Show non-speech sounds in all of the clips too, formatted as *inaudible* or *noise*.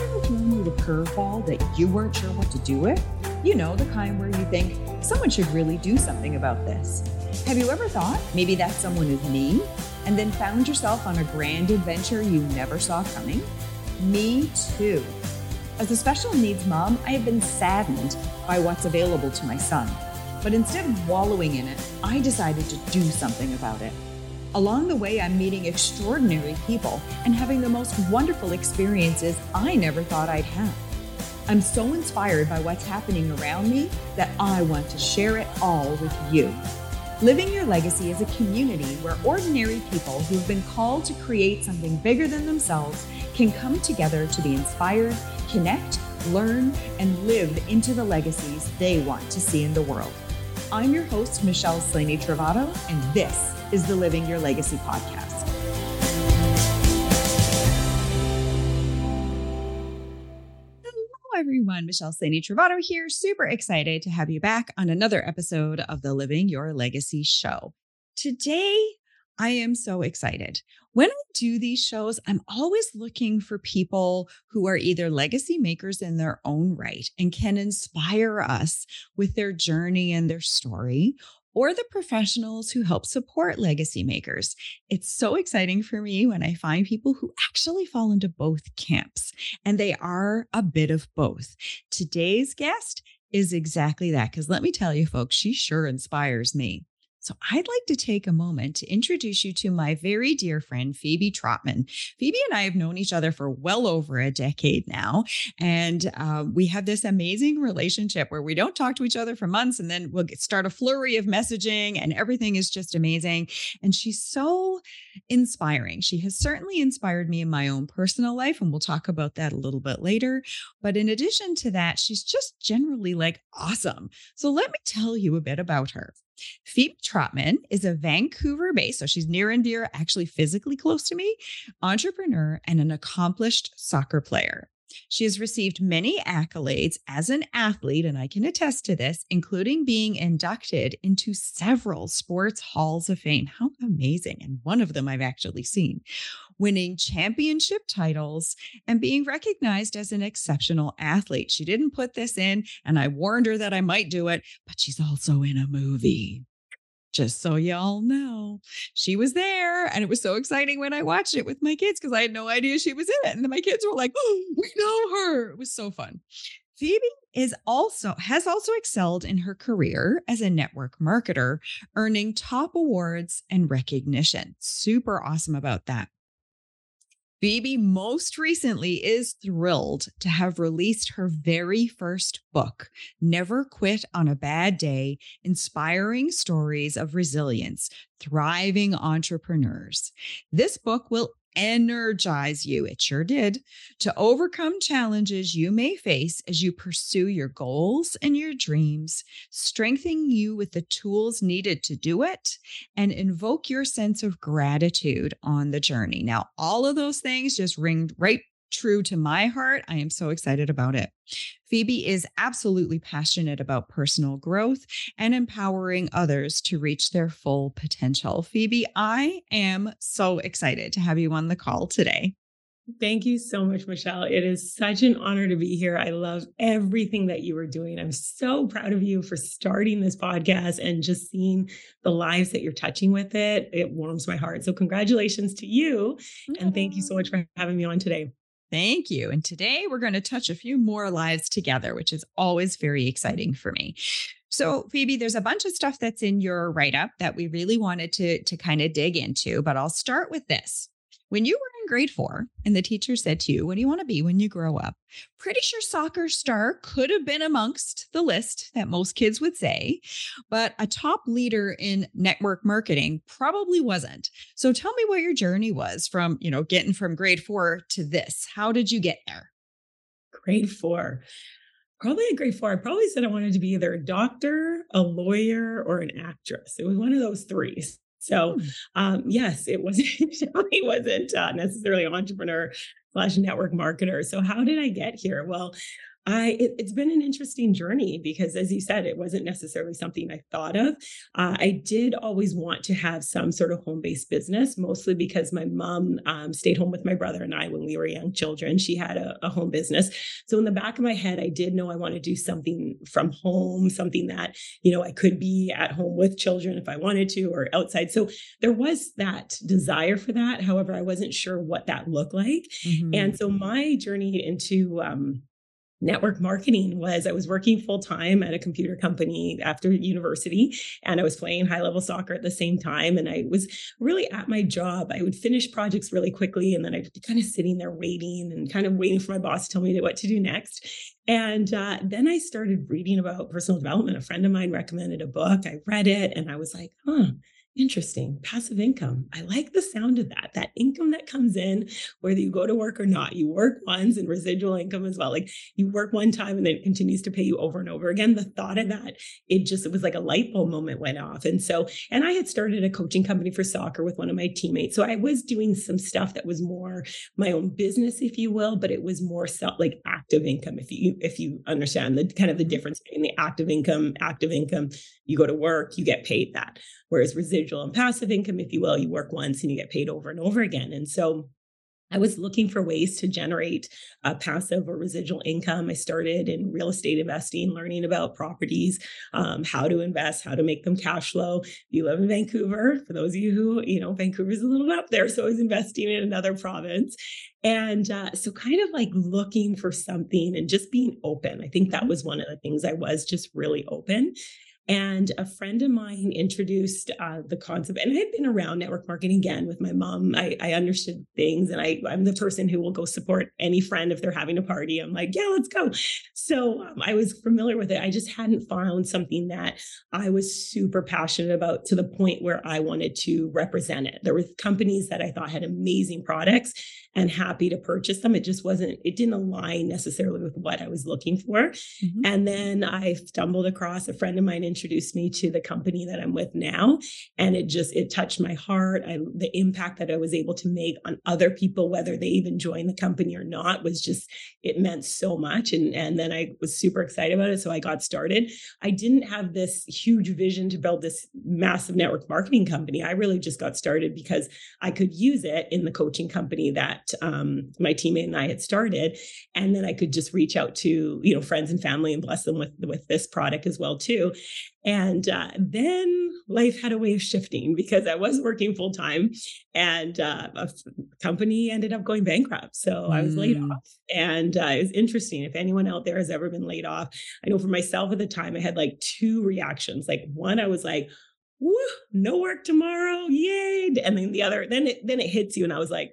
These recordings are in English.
ever thrown you a curveball that you weren't sure what to do with? You know, the kind where you think, someone should really do something about this. Have you ever thought maybe that someone is me? And then found yourself on a grand adventure you never saw coming? Me too. As a special needs mom, I have been saddened by what's available to my son. But instead of wallowing in it, I decided to do something about it. Along the way, I'm meeting extraordinary people and having the most wonderful experiences I never thought I'd have. I'm so inspired by what's happening around me that I want to share it all with you. Living Your Legacy is a community where ordinary people who've been called to create something bigger than themselves can come together to be inspired, connect, learn, and live into the legacies they want to see in the world. I'm your host, Michelle Slaney Trovato, and this is the Living Your Legacy podcast. Hello, everyone. Michelle Slaney Trovato here. Super excited to have you back on another episode of the Living Your Legacy show. Today, I am so excited. When I do these shows, I'm always looking for people who are either legacy makers in their own right and can inspire us with their journey and their story, or the professionals who help support legacy makers. It's so exciting for me when I find people who actually fall into both camps, and they are a bit of both. Today's guest is exactly that. Because let me tell you, folks, she sure inspires me. So I'd like to take a moment to introduce you to my very dear friend, Phebe Trotman. Phebe and I have known each other for well over a decade now. And uh, we have this amazing relationship where we don't talk to each other for months and then we'll start a flurry of messaging and everything is just amazing. And she's so inspiring. She has certainly inspired me in my own personal life. And we'll talk about that a little bit later. But in addition to that, she's just generally like awesome. So let me tell you a bit about her. Phebe Trotman is a Vancouver based, so she's near and dear, actually physically close to me, entrepreneur and an accomplished soccer player. She has received many accolades as an athlete, and I can attest to this, including being inducted into several sports halls of fame. How amazing! And one of them I've actually seen winning championship titles and being recognized as an exceptional athlete. She didn't put this in, and I warned her that I might do it, but she's also in a movie just so y'all know, she was there. And it was so exciting when I watched it with my kids because I had no idea she was in it. And then my kids were like, oh, we know her. It was so fun. Phebe is also has also excelled in her career as a network marketer, earning top awards and recognition. Super awesome about that. Phebe most recently is thrilled to have released her very first book, Never Quit on a Bad Day Inspiring Stories of Resilience, Thriving Entrepreneurs. This book will energize you, it sure did, to overcome challenges you may face as you pursue your goals and your dreams, strengthening you with the tools needed to do it, and invoke your sense of gratitude on the journey. Now, all of those things just ring right true to my heart. I am so excited about it. Phebe is absolutely passionate about personal growth and empowering others to reach their full potential. Phebe, I am so excited to have you on the call today. Thank you so much, Michelle. It is such an honor to be here. I love everything that you are doing. I'm so proud of you for starting this podcast and just seeing the lives that you're touching with it. It warms my heart. So, congratulations to you. And thank you so much for having me on today. Thank you. And today we're going to touch a few more lives together, which is always very exciting for me. So, Phebe, there's a bunch of stuff that's in your write up that we really wanted to, to kind of dig into, but I'll start with this. When you were in grade four and the teacher said to you, What do you want to be when you grow up? Pretty sure soccer star could have been amongst the list that most kids would say, but a top leader in network marketing probably wasn't. So tell me what your journey was from, you know, getting from grade four to this. How did you get there? Grade four probably at grade four, I probably said I wanted to be either a doctor, a lawyer, or an actress. It was one of those three. So, hmm. um, yes, it wasn't *laughs* definitely wasn't uh, necessarily entrepreneur slash network marketer. So, how did I get here? Well, I it, has been an interesting journey because, as you said, it wasn't necessarily something I thought of. Uh, I did always want to have some sort of home based business, mostly because my mom um, stayed home with my brother and I when we were young children. She had a, a home business, so in the back of my head, I did know I want to do something from home, something that you know I could be at home with children if I wanted to, or outside. So there was that desire for that. However, I wasn't sure what that looked like, mm-hmm. and so my journey into um, network marketing was I was working full time at a computer company after university and I was playing high level soccer at the same time. And I was really at my job. I would finish projects really quickly and then I'd be kind of sitting there waiting and kind of waiting for my boss to tell me what to do next. And uh, then I started reading about personal development. A friend of mine recommended a book. I read it and I was like, huh, Interesting. Passive income. I like the sound of that. That income that comes in, whether you go to work or not, you work once and residual income as well. Like you work one time and then it continues to pay you over and over again. The thought of that, it just, it was like a light bulb moment went off. And so, and I had started a coaching company for soccer with one of my teammates. So I was doing some stuff that was more my own business, if you will, but it was more self like active income. If you, if you understand the kind of the mm-hmm. difference between the active income, active income, you go to work, you get paid that. Whereas residual and passive income, if you will, you work once and you get paid over and over again. And so I was looking for ways to generate a passive or residual income. I started in real estate investing, learning about properties, um, how to invest, how to make them cash flow. If you live in Vancouver, for those of you who, you know, Vancouver's a little up there. So I was investing in another province. And uh, so, kind of like looking for something and just being open. I think that mm-hmm. was one of the things I was just really open. And a friend of mine introduced uh, the concept, and I had been around network marketing again with my mom. I, I understood things, and I, I'm the person who will go support any friend if they're having a party. I'm like, yeah, let's go. So um, I was familiar with it. I just hadn't found something that I was super passionate about to the point where I wanted to represent it. There were companies that I thought had amazing products and happy to purchase them. It just wasn't, it didn't align necessarily with what I was looking for. Mm-hmm. And then I stumbled across a friend of mine introduced me to the company that I'm with now. And it just, it touched my heart. I, the impact that I was able to make on other people, whether they even joined the company or not, was just, it meant so much. And, and then I was super excited about it. So I got started. I didn't have this huge vision to build this massive network marketing company. I really just got started because I could use it in the coaching company that um, my teammate and I had started, and then I could just reach out to you know friends and family and bless them with with this product as well too. And uh, then life had a way of shifting because I was working full time, and uh, a company ended up going bankrupt. So I was laid mm. off, and uh, it was interesting. If anyone out there has ever been laid off, I know for myself at the time, I had like two reactions. Like one, I was like, "Woo, no work tomorrow, yay!" And then the other, then it then it hits you, and I was like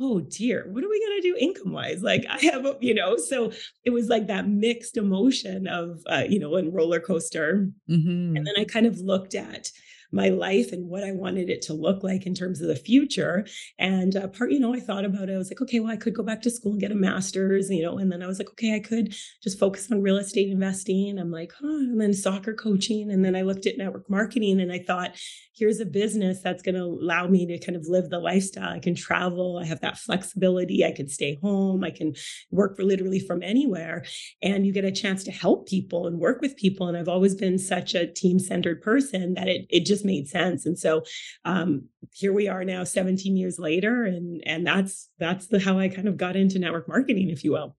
oh dear, what are we going to do income wise? Like I *laughs* have, a, you know, so it was like that mixed emotion of, uh, you know, and roller coaster. Mm-hmm. And then I kind of looked at my life and what I wanted it to look like in terms of the future. And uh, part, you know, I thought about it. I was like, okay, well, I could go back to school and get a master's, you know, and then I was like, okay, I could just focus on real estate investing. I'm like, huh, and then soccer coaching. And then I looked at network marketing and I thought, here's a business that's going to allow me to kind of live the lifestyle. I can travel. I have that flexibility. I can stay home. I can work literally from anywhere. And you get a chance to help people and work with people. And I've always been such a team centered person that it, it just made sense. And so um, here we are now 17 years later. And, and that's, that's the, how I kind of got into network marketing, if you will.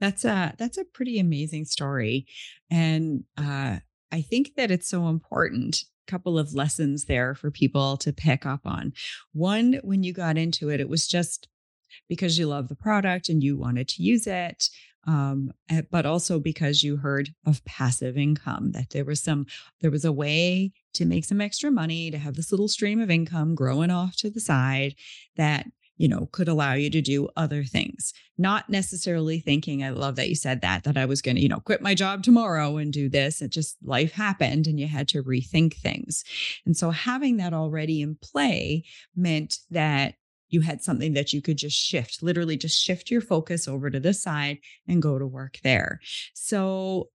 That's a, that's a pretty amazing story. And, uh, I think that it's so important couple of lessons there for people to pick up on. One, when you got into it, it was just because you love the product and you wanted to use it. Um, eh, but also because you heard of passive income, that there was some, there was a way to make some extra money, to have this little stream of income growing off to the side that you know, could allow you to do other things. Not necessarily thinking, I love that you said that, that I was going to, you know, quit my job tomorrow and do this. It just life happened and you had to rethink things. And so having that already in play meant that you had something that you could just shift, literally just shift your focus over to this side and go to work there. So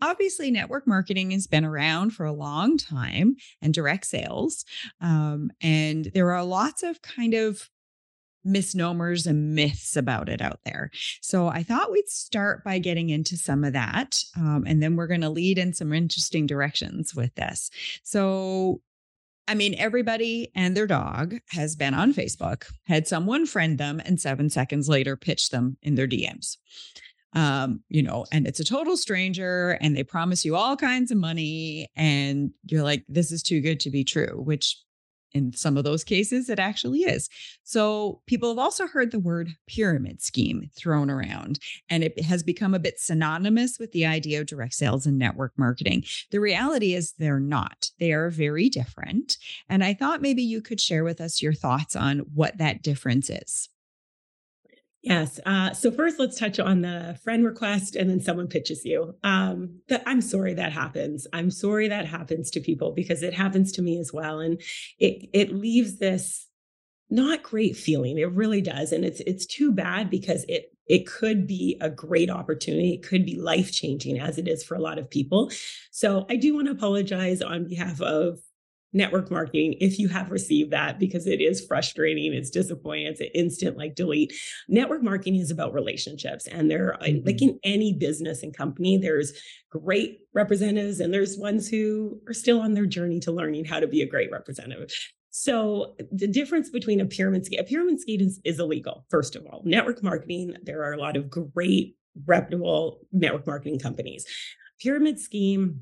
obviously network marketing has been around for a long time and direct sales um, and there are lots of kind of misnomers and myths about it out there. So I thought we'd start by getting into some of that. Um, and then we're going to lead in some interesting directions with this. So, I mean, everybody and their dog has been on Facebook, had someone friend them, and seven seconds later pitch them in their DMs. Um, you know, and it's a total stranger and they promise you all kinds of money. And you're like, this is too good to be true, which in some of those cases, it actually is. So, people have also heard the word pyramid scheme thrown around, and it has become a bit synonymous with the idea of direct sales and network marketing. The reality is they're not, they are very different. And I thought maybe you could share with us your thoughts on what that difference is. Yes. Uh, so first, let's touch on the friend request, and then someone pitches you. Um, that I'm sorry that happens. I'm sorry that happens to people because it happens to me as well, and it it leaves this not great feeling. It really does, and it's it's too bad because it it could be a great opportunity. It could be life changing as it is for a lot of people. So I do want to apologize on behalf of network marketing if you have received that because it is frustrating it's disappointing it's an instant like delete network marketing is about relationships and there mm-hmm. like in any business and company there's great representatives and there's ones who are still on their journey to learning how to be a great representative so the difference between a pyramid scheme, a pyramid scheme is, is illegal, first of all. Network marketing, there are a lot of great reputable network marketing companies. Pyramid scheme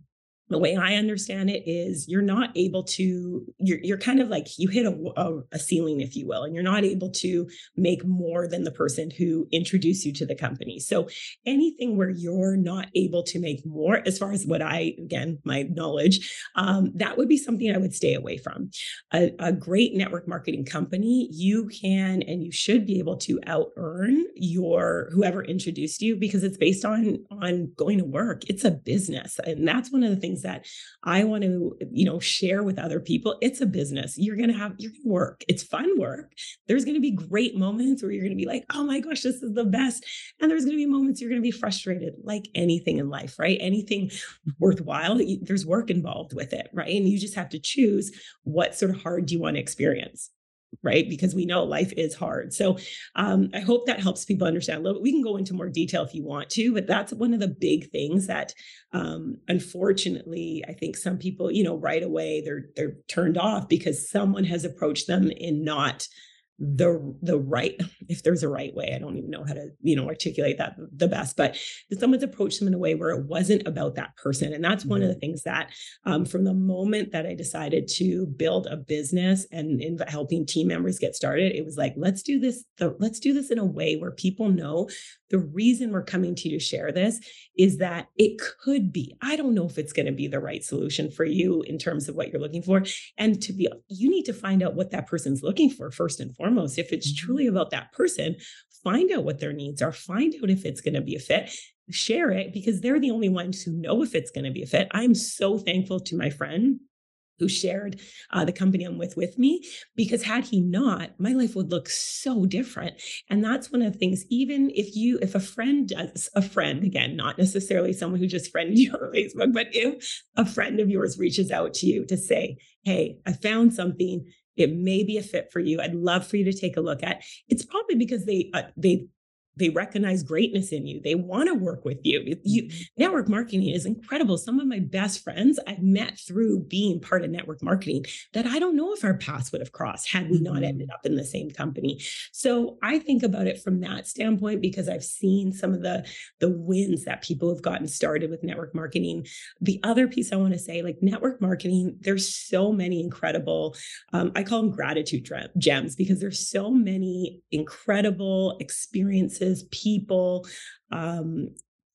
the way I understand it is you're not able to, you're, you're kind of like you hit a, a, ceiling, if you will, and you're not able to make more than the person who introduced you to the company. So anything where you're not able to make more, as far as what I, again, my knowledge, um, that would be something I would stay away from. A, a great network marketing company, you can and you should be able to out earn your whoever introduced you because it's based on on going to work. It's a business. And that's one of the things that I want to, you know, share with other people. It's a business. You're going to have you're going to work. It's fun work. There's going to be great moments where you're going to be like, oh my gosh, this is the best. And there's going to be moments you're going to be frustrated, like anything in life, right? Anything worthwhile, there's work involved with it, right? And you just have to choose what sort of hard do you want to experience right? Because we know life is hard. So um, I hope that helps people understand a little bit. We can go into more detail if you want to, but that's one of the big things that um, unfortunately I think some people, you know, right away they're they're turned off because someone has approached them in not the the right *laughs* if there's a right way i don't even know how to you know articulate that the best but someone's approached them in a way where it wasn't about that person and that's mm-hmm. one of the mm-hmm. things that um, from the moment that i decided to build a business and in helping team members get started it was like let's do this the, let's do this in a way where people know the reason we're coming to you to share this is that it could be i don't know if it's going to be the right solution for you in terms of what you're looking for and to be you need to find out what that person's looking for first and foremost if it's mm-hmm. truly about that person find out what their needs are find out if it's going to be a fit share it because they're the only ones who know if it's going to be a fit i'm so thankful to my friend who shared uh, the company I'm with with me, because had he not, my life would look so different. And that's one of the things. Even if you, if a friend does, a friend again, not necessarily someone who just friended you *laughs* on Facebook, but if a friend of yours reaches out to you to say, "Hey, I found something." It may be a fit for you. I'd love for you to take a look at. It's probably because they uh, they they recognize greatness in you. They want to work with you. you. Mm-hmm. Network marketing is incredible. Some of my best friends I've met through being part of network marketing that I don't know if our paths would have crossed had we not ended mm-hmm. up in the same company. So I think about it from that standpoint because I've seen some of the the wins that people have gotten started with network marketing. The other piece I want to say, like network marketing, there's so many incredible. Um, I call them gratitude gems because there's so many incredible experiences people, um,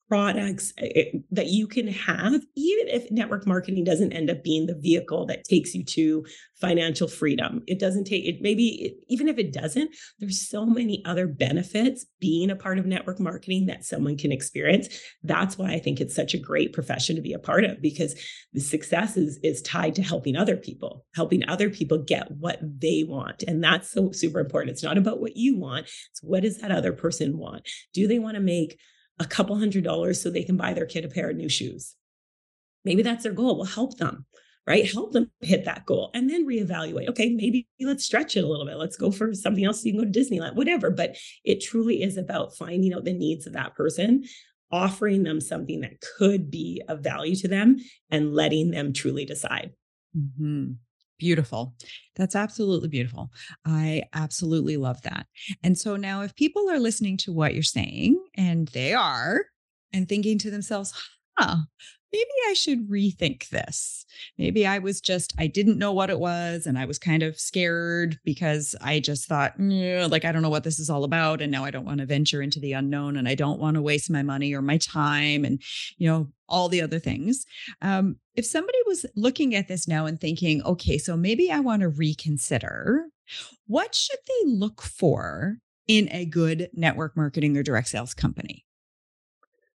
products eh, eh, that you can have, even if network marketing doesn't end up being the vehicle that takes you to financial freedom. It doesn't take it, maybe it, even if it doesn't, there's so many other benefits being a part of network marketing that someone can experience. That's why I think it's such a great profession to be a part of because the success is, is tied to helping other people, helping other people get what they want. And that's so super important. It's not about what you want, it's what does that other person want? Do they want to make a couple hundred dollars so they can buy their kid a pair of new shoes. Maybe that's their goal. We'll help them right? Help them hit that goal and then reevaluate. Okay, maybe let's stretch it a little bit. Let's go for something else. You can go to Disneyland, whatever. But it truly is about finding out the needs of that person, offering them something that could be of value to them and letting them truly decide. Mm-hmm. Beautiful. That's absolutely beautiful. I absolutely love that. And so now, if people are listening to what you're saying, and they are, and thinking to themselves, huh, maybe I should rethink this. Maybe I was just, I didn't know what it was and I was kind of scared because I just thought, like, I don't know what this is all about. And now I don't want to venture into the unknown and I don't want to waste my money or my time and, you know, all the other things. Um, if somebody was looking at this now and thinking, okay, so maybe I want to reconsider, what should they look for in a good network marketing or direct sales company?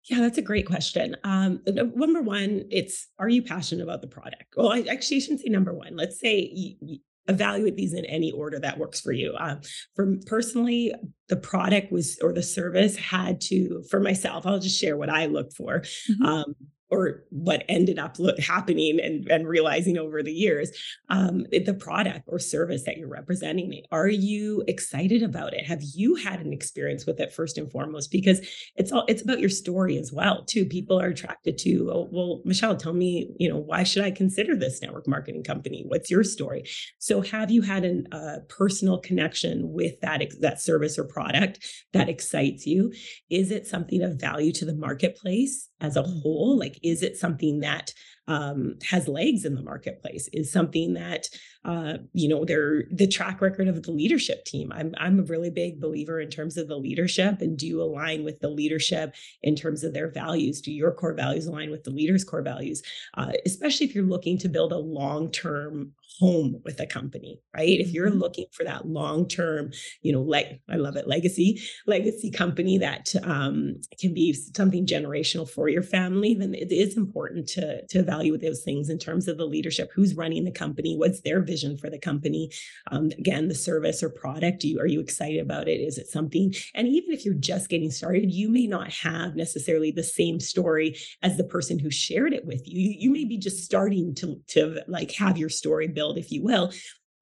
Yeah, that's a great question. Um, number one, it's are you passionate about the product? Well, I actually shouldn't say number one. Let's say you, you evaluate these in any order that works for you. Um, for personally, the product was or the service had to. For myself, I'll just share what I looked for. Mm-hmm. Um, or what ended up happening and, and realizing over the years um, the product or service that you're representing me. are you excited about it? Have you had an experience with it first and foremost? Because it's all it's about your story as well too. People are attracted to oh, well michelle tell me you know why should i consider this network marketing company? What's your story? So have you had a uh, personal connection with that that service or product that excites you? Is it something of value to the marketplace as a mm. whole like is it something that um, has legs in the marketplace? Is something that uh, you know they're the track record of the leadership team. I'm, I'm a really big believer in terms of the leadership and do you align with the leadership in terms of their values? Do your core values align with the leaders core values? Uh, especially if you're looking to build a long-term home with a company right? If you're mm-hmm. looking for that long-term you know like i love it legacy legacy company that um, can be something generational for your family then it is important to to evaluate value those things in terms of the leadership who's running the company what's their vision for the company um, again the service or product you, are you excited about it? Is it something and even if you're just getting started you may not have necessarily the same story as the person who shared it with you. You, you may be just starting to to like have your story build if you will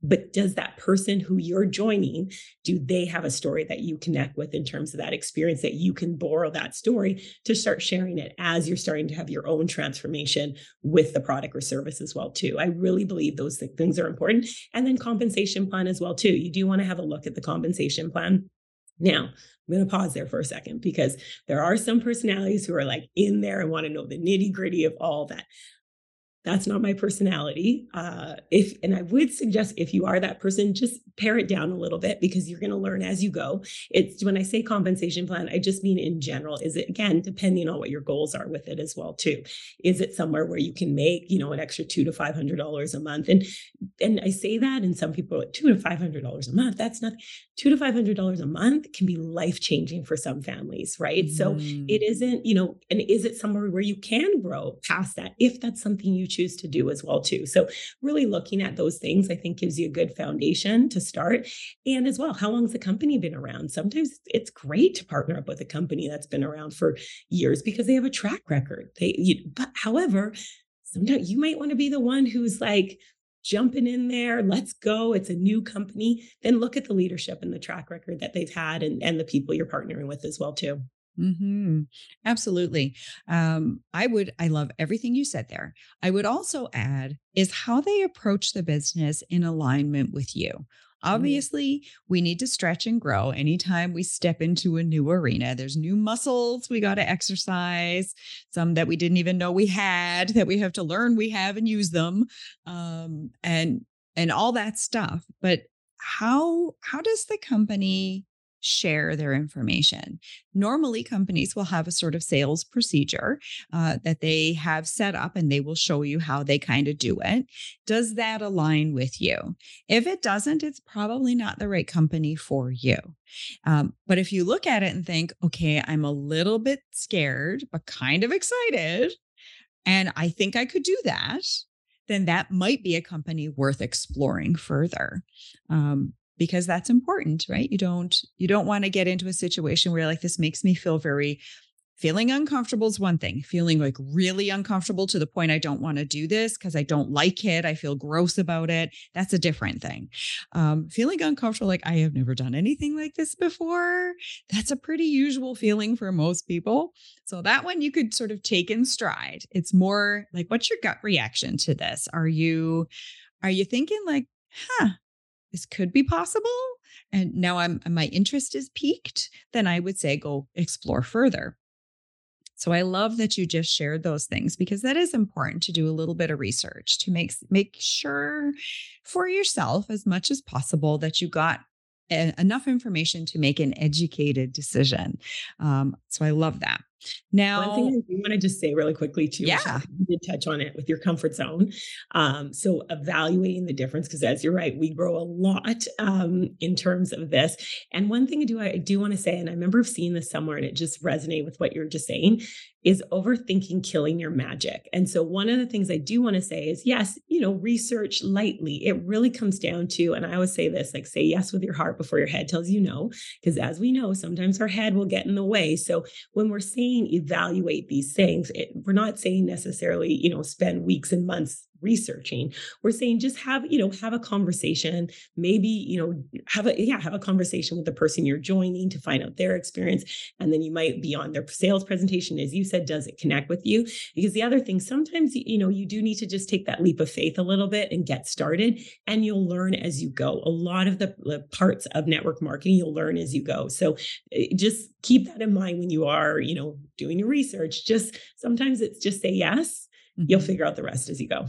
but does that person who you're joining do they have a story that you connect with in terms of that experience that you can borrow that story to start sharing it as you're starting to have your own transformation with the product or service as well too? I really believe those things are important. And then compensation plan as well too. You do want to have a look at the compensation plan. Now, I'm going to pause there for a second because there are some personalities who are like in there and want to know the nitty gritty of all that that's not my personality uh, if and i would suggest if you are that person just pare it down a little bit because you're going to learn as you go it's when i say compensation plan i just mean in general is it again depending on what your goals are with it as well too is it somewhere where you can make you know an extra two to five hundred dollars a month and and i say that and some people are like two to five hundred dollars a month that's not two to five hundred dollars a month can be life changing for some families right mm. so it mm. isn't you know and is it somewhere where you can grow past that if that's something you choose to do as well too. So really looking at those things, I think gives you a good foundation to start. And as well, how long has the company been around? Sometimes it's great to partner up with a company that's been around for years because they have a track record. They, you, but however, sometimes you might want to be the one who's like, jumping in there, let's go. It's a new company. Then look at the leadership and the track record that they've had and, and the people you're partnering with as well, too. Mm-hmm. Absolutely. Um, I would, I love everything you said there. I would also add is how they approach the business in alignment with you. Mm. Obviously, we need to stretch and grow anytime we step into a new arena. There's new muscles we got to exercise, some that we didn't even know we had that we have to learn we have and use them. Um, and and all that stuff. But how how does the company share their information. Normally, companies will have a sort of sales procedure uh, that they have set up and they will show you how they kind of do it. Does that align with you? If it doesn't, it's probably not the right company for you. Um, but if you look at it and think, okay, I'm a little bit scared, but kind of excited, and I think I could do that, then that might be a company worth exploring further. Um, because that's important right you don't you don't want to get into a situation where like this makes me feel very feeling uncomfortable is one thing. Feeling like really uncomfortable to the point I don't want to do this because I don't like it. I feel gross about it. That's a different thing. Um, feeling uncomfortable, like I have never done anything like this before. That's a pretty usual feeling for most people. So that one you could sort of take in stride. It's more like, what's your gut reaction to this? Are you, are you thinking like, huh, this could be possible? And now I'm my interest is piqued, then I would say go explore further. So I love that you just shared those things because that is important to do a little bit of research to make make sure for yourself as much as possible that you got a, enough information to make an educated decision. Um, so I love that. Now, one thing I do want to just say really quickly too, yeah, you did touch on it with your comfort zone. Um, so evaluating the difference, because as you're right, we grow a lot um, in terms of this. And one thing I do I do want to say, and I remember seeing this somewhere, and it just resonated with what you're just saying, is overthinking killing your magic. And so one of the things I do want to say is yes, you know, research lightly. It really comes down to, and I always say this, like say yes with your heart before your head tells you no, because as we know, sometimes our head will get in the way. So when we're saying evaluate these things, it, we're not saying necessarily, you know, spend weeks and months researching. We're saying just have you know have a conversation. Maybe you know have a yeah have a conversation with the person you're joining to find out their experience and then you might be on their sales presentation as you said does it connect with you? Because the other thing sometimes you know you do need to just take that leap of faith a little bit and get started and you'll learn as you go. A lot of the, the parts of network marketing you'll learn as you go. So eh, just keep that in mind when you are you know doing your research. Just sometimes it's just say yes you'll mm-hmm. figure out the rest as you go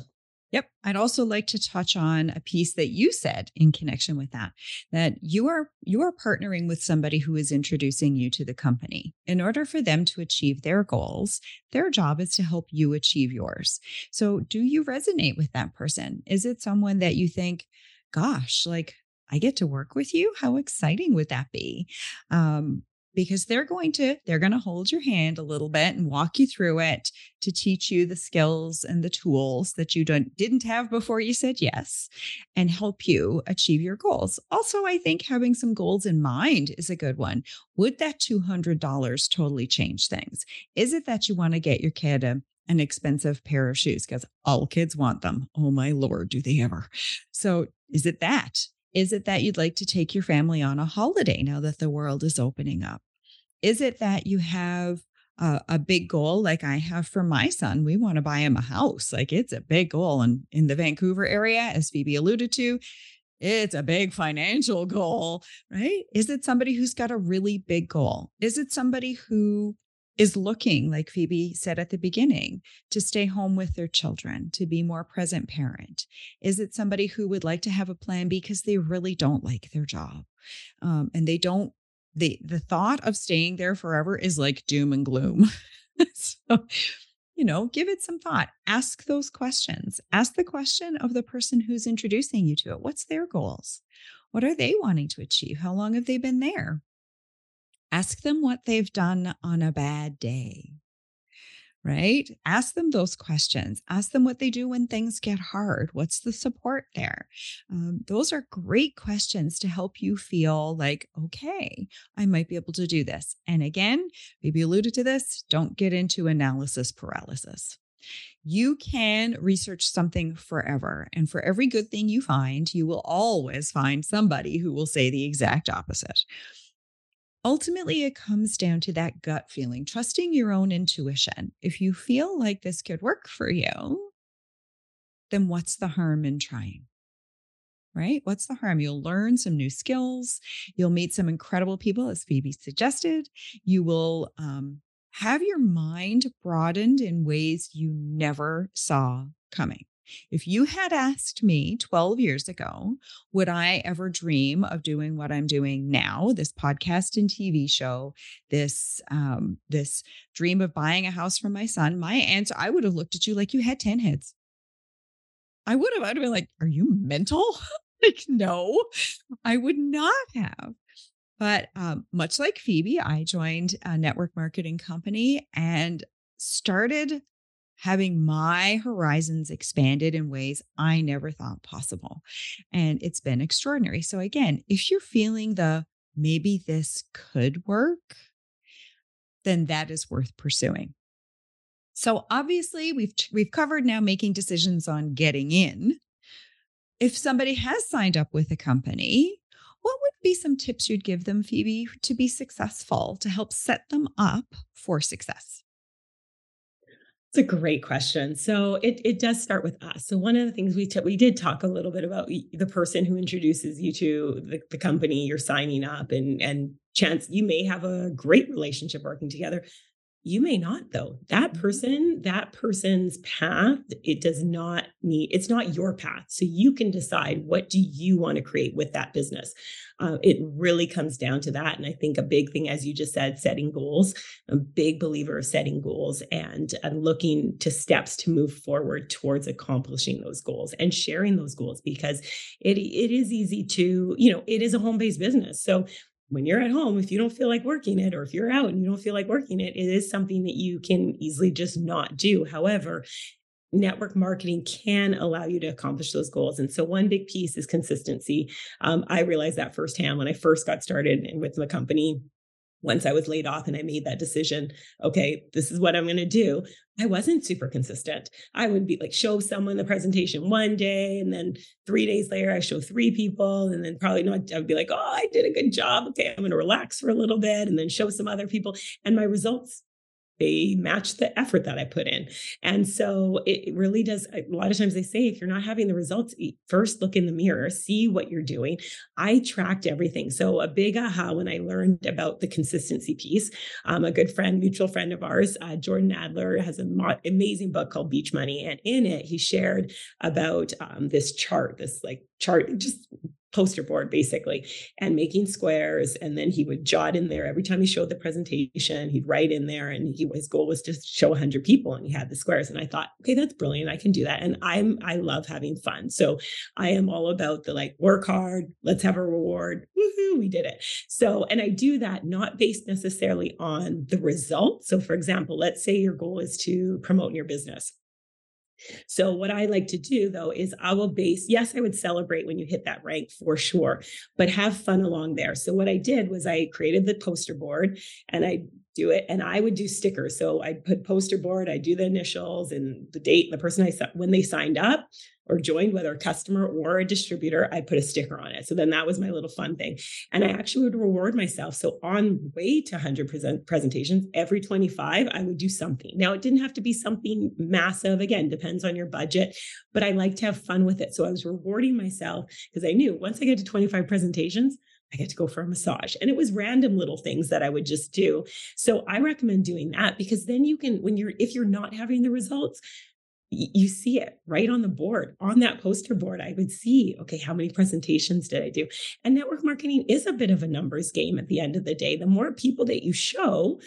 Yep. I'd also like to touch on a piece that you said in connection with that that you are you are partnering with somebody who is introducing you to the company. In order for them to achieve their goals, their job is to help you achieve yours. So, do you resonate with that person? Is it someone that you think, gosh, like I get to work with you? How exciting would that be? Um, because they're going to they're going to hold your hand a little bit and walk you through it to teach you the skills and the tools that you don't didn't have before you said yes and help you achieve your goals. Also, I think having some goals in mind is a good one. Would that $200 totally change things? Is it that you want to get your kid a an expensive pair of shoes because all kids want them. Oh my lord, do they ever? So, is it that? Is it that you'd like to take your family on a holiday now that the world is opening up? Is it that you have a, a big goal like I have for my son? We want to buy him a house. Like it's a big goal. And in the Vancouver area, as Phebe alluded to, it's a big financial goal, right? Is it somebody who's got a really big goal? Is it somebody who is looking, like Phebe said at the beginning, to stay home with their children, to be more present parent? Is it somebody who would like to have a plan because they really don't like their job um, and they don't the the thought of staying there forever is like doom and gloom. *laughs* so, you know, give it some thought. Ask those questions. Ask the question of the person who's introducing you to it. What's their goals? What are they wanting to achieve? How long have they been there? Ask them what they've done on a bad day right? Ask them those questions. Ask them what they do when things get hard. What's the support there? Um, those are great questions to help you feel like, okay, I might be able to do this. And again, maybe alluded to this, don't get into analysis paralysis. You can research something forever. And for every good thing you find, you will always find somebody who will say the exact opposite ultimately it comes down to that gut feeling, trusting your own intuition. If you feel like this could work for you, then what's the harm in trying? Right? What's the harm? You'll learn some new skills. You'll meet some incredible people, as Phebe suggested. You will um, have your mind broadened in ways you never saw coming. If you had asked me 12 years ago, would I ever dream of doing what I'm doing now, this podcast and TV show, this um, this dream of buying a house for my son? My answer, I would have looked at you like you had 10 heads. I would have, I'd have been like, are you mental? *laughs* like, no, I would not have. But um, much like Phebe, I joined a network marketing company and started having my horizons expanded in ways I never thought possible. And it's been extraordinary. So, again, if you're feeling the maybe this could work, then that is worth pursuing. So obviously we've we've covered now making decisions on getting in. If somebody has signed up with a company, what would be some tips you'd give them Phebe to be successful to help set them up for success? It's a great question. So it it does start with us. So one of the things we t- we did talk a little bit about the person who introduces you to the, the company you're signing up, and and chance you may have a great relationship working together. You may not though. That mm-hmm. person, that person's path, it does not meet, it's not your path. So you can decide what do you want to create with that business. Uh, it really comes down to that. And I think a big thing, as you just said, setting goals, a big believer of setting goals and, and looking to steps to move forward towards accomplishing those goals and sharing those goals because it, it is easy to, you know, it is a home-based business. So when you're at home, if you don't feel like working it, or if you're out and you don't feel like working it, it is something that you can easily just not do. However, network marketing can allow you to accomplish those goals. And so, one big piece is consistency. Um, I realized that firsthand when I first got started with the company once I was laid off and I made that decision, okay, this is what I'm going to do. I wasn't super consistent. I would be like show someone the presentation one day and then 3 days later I show 3 people and then probably not I would be like, "Oh, I did a good job. Okay, I'm going to relax for a little bit and then show some other people." And my results they match the effort that I put in. And so it really does. A lot of times they say, if you're not having the results, first look in the mirror, see what you're doing. I tracked everything. So a big aha when I learned about the consistency piece. Um, a good friend, mutual friend of ours, uh, Jordan Adler, has an amazing book called Beach Money. And in it, he shared about um, this chart, this like chart, just poster board basically and making squares and then he would jot in there. Every time he showed the presentation he'd write in there and he, his goal was to show 100 people and he had the squares and i thought okay that's brilliant i can do that and i'm i love having fun. So i am all about the like work hard let's have a reward Woohoo, we did it. So and i do that not based necessarily on the result. So for example let's say your goal is to promote your business so, what I like to do though is I will base, yes, I would celebrate when you hit that rank for sure, but have fun along there. So, what I did was I created the poster board and I do it and I would do stickers. So, I'd put poster board, I do the initials and the date, the person I when they signed up, or joined, whether a customer or a distributor, I put a sticker on it. So then that was my little fun thing. And I actually would reward myself. So on way to 100% presentations, every 25, I would do something. Now, it didn't have to be something massive. Again, depends on your budget, but I like to have fun with it. So I was rewarding myself because I knew once I get to 25 presentations, I get to go for a massage. And it was random little things that I would just do. So I recommend doing that because then you can, when you're, if you're not having the results, you see it right on the board on that poster board. I would see okay how many presentations did i do? And network marketing is a bit of a numbers game at the end of the day. The more people that you show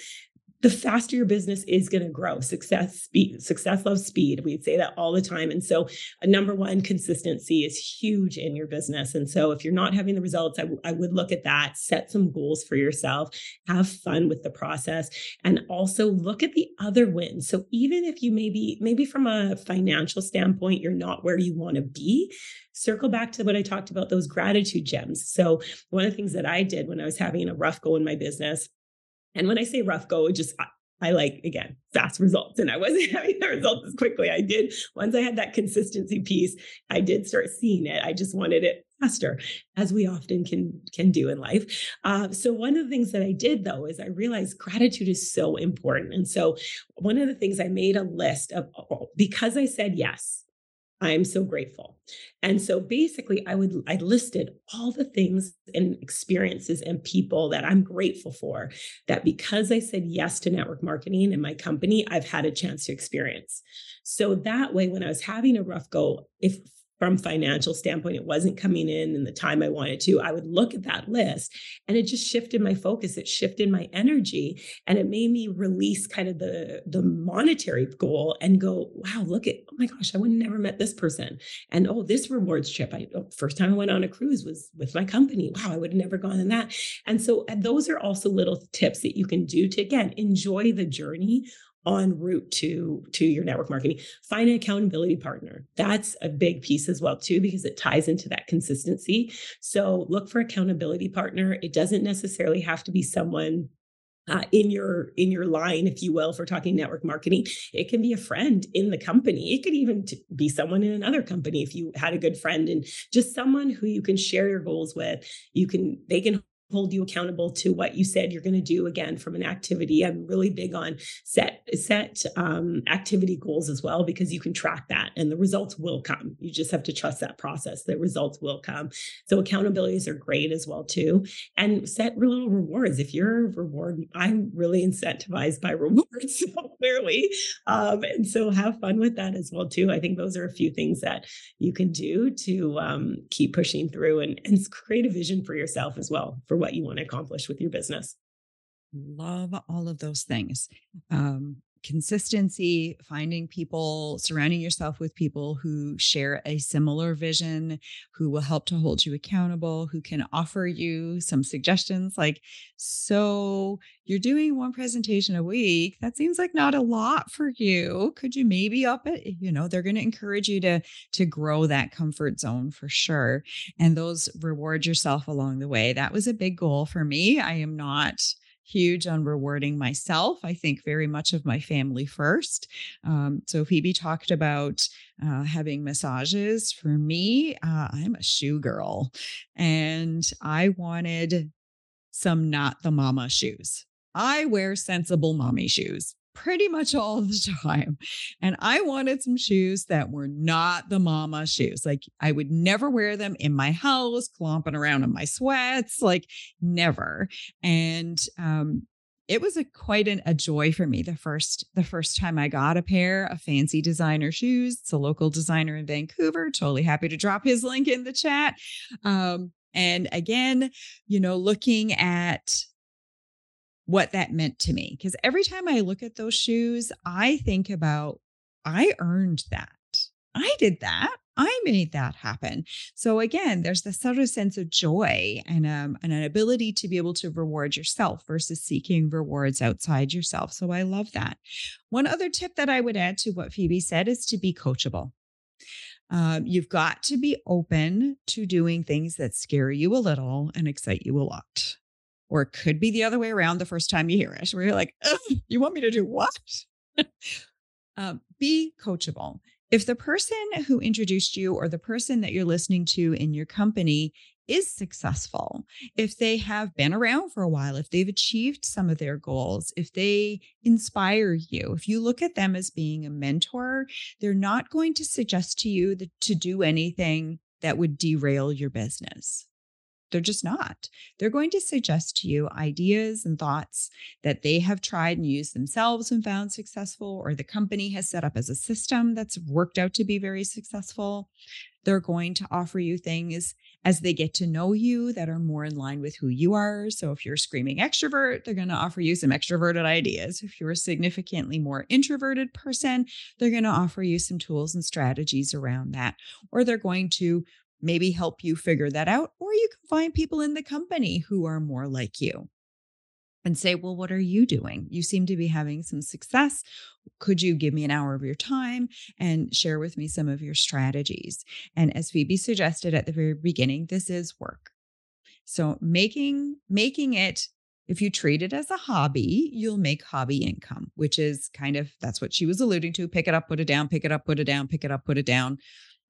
the faster your business is going to grow. Success speed, success loves speed. We say that all the time. And so, a number one, consistency is huge in your business. And so, if you're not having the results, I, w- I would look at that, set some goals for yourself, have fun with the process, and also look at the other wins. So, even if you maybe, maybe from a financial standpoint, you're not where you want to be, circle back to what I talked about those gratitude gems. So, one of the things that I did when I was having a rough go in my business and when I say rough go, just I, I like again fast results, and I wasn't *laughs* having the results as quickly. I did once I had that consistency piece. I did start seeing it. I just wanted it faster, as we often can can do in life. Uh, so one of the things that I did though is I realized gratitude is so important, and so one of the things I made a list of because I said yes I'm so grateful. And so basically I would I listed all the things and experiences and people that I'm grateful for that because I said yes to network marketing in my company, I've had a chance to experience. So that way when I was having a rough go, if from financial standpoint it wasn't coming in in the time i wanted to i would look at that list and it just shifted my focus it shifted my energy and it made me release kind of the the monetary goal and go wow look at oh my gosh i would have never met this person. And oh this rewards trip i oh, first time i went on a cruise was with my company wow i would have never gone on that. And so and those are also little tips that you can do to again enjoy the journey en route to to your network marketing. Find an accountability partner. That's a big piece as well too because it ties into that consistency. So look for accountability partner. It doesn't necessarily have to be someone uh, in your in your line if you will for talking network marketing. It can be a friend in the company. It could even t- be someone in another company if you had a good friend and just someone who you can share your goals with. You can they can hold you accountable to what you said you're going to do again from an activity. I'm really big on set set um, activity goals as well because you can track that and the results will come. You just have to trust that process the results will come. So accountabilities are great as well too. And set little rewards. If you're reward i'm really incentivized by *laughs* rewards so clearly. Um, and so have fun with that as well too. I think those are a few things that you can do to um, keep pushing through and, and create a vision for yourself as well for what you want to accomplish with your business. Love all of those things. Um, consistency, finding people, surrounding yourself with people who share a similar vision, who will help to hold you accountable, who can offer you some suggestions like, so you're doing one presentation a week. That seems like not a lot for you. Could you maybe up it? You know, they're going to encourage you to to grow that comfort zone for sure. And those reward yourself along the way. That was a big goal for me. I am not huge on rewarding myself. I think very much of my family first. Um, so Phebe talked about uh, having massages. For me, uh, I'm a shoe girl, and I wanted some not the mama shoes. I wear sensible mommy shoes pretty much all the time. And I wanted some shoes that were not the mama shoes. Like I would never wear them in my house, clomping around in my sweats, like never. And um, it was a quite an, a joy for me the first the first time I got a pair of fancy designer shoes. It's a local designer in Vancouver. Totally happy to drop his link in the chat. Um, and again, you know, looking at what that meant to me. Because every time I look at those shoes, I think about, I earned that. I did that. I made that happen. So again, there's this sort of sense of joy and, um, and an ability to be able to reward yourself versus seeking rewards outside yourself. So I love that. One other tip that I would add to what Phebe said is to be coachable. Um, you've got to be open to doing things that scare you a little and excite you a lot. Or it could be the other way around the first time you hear it, where you're like, you want me to do what? um, *laughs* be coachable. If the person who introduced you or the person that you're listening to in your company is successful, if they have been around for a while, if they've achieved some of their goals, if they inspire you, if you look at them as being a mentor, they're not going to suggest to you that, to do anything that would derail your business. They're just not. They're going to suggest to you ideas and thoughts that they have tried and used themselves and found successful, or the company has set up as a system that's worked out to be very successful. They're going to offer you things as they get to know you that are more in line with who you are. So if you're a screaming extrovert, they're going to offer you some extroverted ideas. If you're a significantly more introverted person, they're going to offer you some tools and strategies around that. Or they're going to maybe help you figure that out. Or you can find people in the company who are more like you and say, Well, what are you doing? You seem to be having some success. Could you give me an hour of your time and share with me some of your strategies? And as Phebe suggested at the very beginning, this is work. So making making it if you treat it as a hobby, you'll make hobby income, which is kind of that's what she was alluding to. Pick it up, put it down, pick it up, put it down, pick it up, put it down,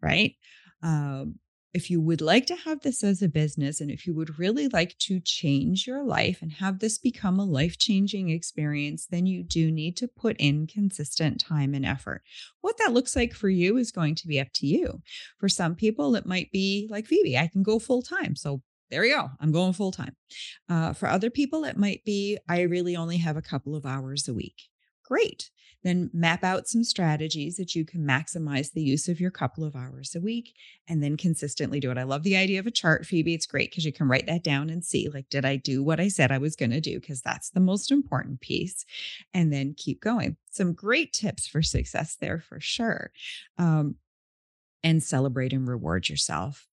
right? Um, if you would like to have this as a business and if you would really like to change your life and have this become a life changing experience, then you do need to put in consistent time and effort. What that looks like for you is going to be up to you. For some people, it might be like Phebe, I can go full time. So there you go. I'm going full time. Uh, for other people, it might be I really only have a couple of hours a week. Great. Then map out some strategies that you can maximize the use of your couple of hours a week and then consistently do it. I love the idea of a chart, Phebe. It's great because you can write that down and see, like, did I do what I said I was going to do? Because that's the most important piece. And then keep going. Some great tips for success there for sure. Um, and celebrate and reward yourself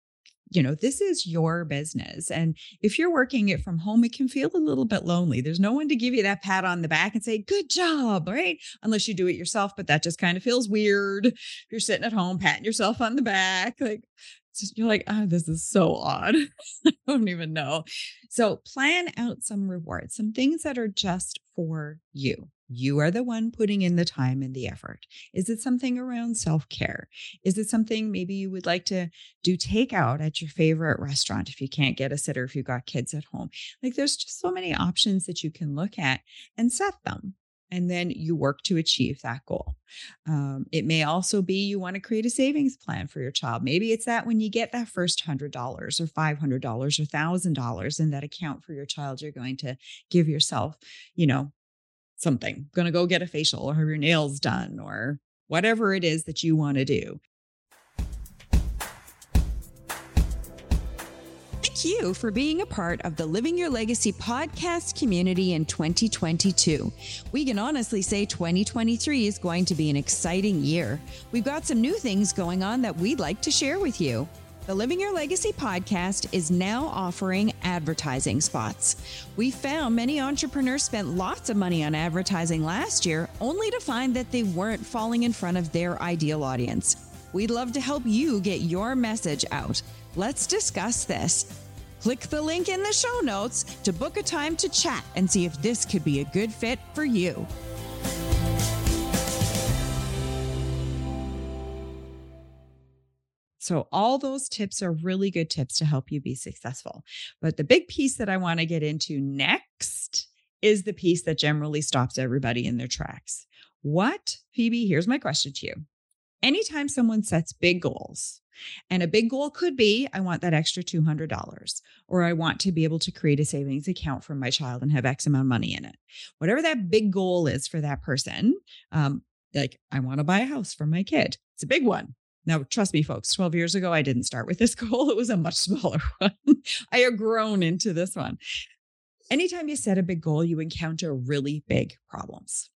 you know, this is your business. And if you're working it from home, it can feel a little bit lonely. There's no one to give you that pat on the back and say, good job, right? Unless you do it yourself, but that just kind of feels weird. If you're sitting at home patting yourself on the back, like, you're like, oh, this is so odd. *laughs* I don't even know. So plan out some rewards, some things that are just for you. You are the one putting in the time and the effort. Is it something around self care? Is it something maybe you would like to do takeout at your favorite restaurant if you can't get a sitter, if you've got kids at home? Like there's just so many options that you can look at and set them and then you work to achieve that goal. Um, it may also be you want to create a savings plan for your child. Maybe it's that when you get that first $100 or $500 or $1,000 in that account for your child, you're going to give yourself, you know, something, going to go get a facial or have your nails done or whatever it is that you want to do. You for being a part of the Living Your Legacy podcast community in 2022. We can honestly say 2023 is going to be an exciting year. We've got some new things going on that we'd like to share with you. The Living Your Legacy podcast is now offering advertising spots. We found many entrepreneurs spent lots of money on advertising last year, only to find that they weren't falling in front of their ideal audience. We'd love to help you get your message out. Let's discuss this. Click the link in the show notes to book a time to chat and see if this could be a good fit for you. So, all those tips are really good tips to help you be successful. But the big piece that I want to get into next is the piece that generally stops everybody in their tracks. What, Phebe, here's my question to you. Anytime someone sets big goals, and a big goal could be I want that extra $200, or I want to be able to create a savings account for my child and have X amount of money in it. Whatever that big goal is for that person, um, like I want to buy a house for my kid. It's a big one. Now, trust me, folks, 12 years ago, I didn't start with this *laughs* goal. It was a much smaller *laughs* one. I have grown into this one. Anytime you set a big goal, you encounter really big problems.